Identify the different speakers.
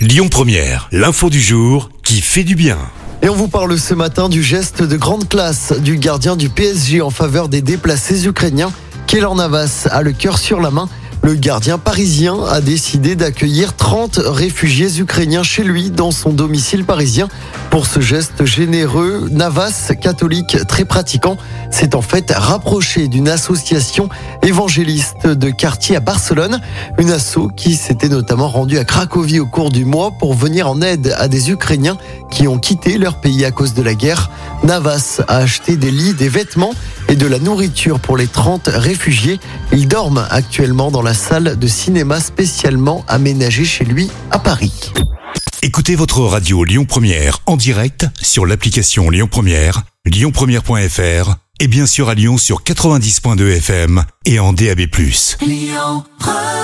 Speaker 1: Lyon Première, l'info du jour qui fait du bien.
Speaker 2: Et on vous parle ce matin du geste de grande classe du gardien du PSG en faveur des déplacés ukrainiens. Keller Navas a le cœur sur la main. Le gardien parisien a décidé d'accueillir 30 réfugiés ukrainiens chez lui dans son domicile parisien. Pour ce geste généreux, Navas, catholique très pratiquant, s'est en fait rapproché d'une association évangéliste de quartier à Barcelone, une asso qui s'était notamment rendue à Cracovie au cours du mois pour venir en aide à des Ukrainiens qui ont quitté leur pays à cause de la guerre. Navas a acheté des lits, des vêtements et de la nourriture pour les 30 réfugiés. Ils dorment actuellement dans la salle de cinéma spécialement aménagée chez lui à Paris.
Speaker 1: Écoutez votre radio Lyon Première en direct sur l'application Lyon Première, lyonpremière.fr et bien sûr à Lyon sur 90.2 FM et en DAB+.
Speaker 3: Lyon Première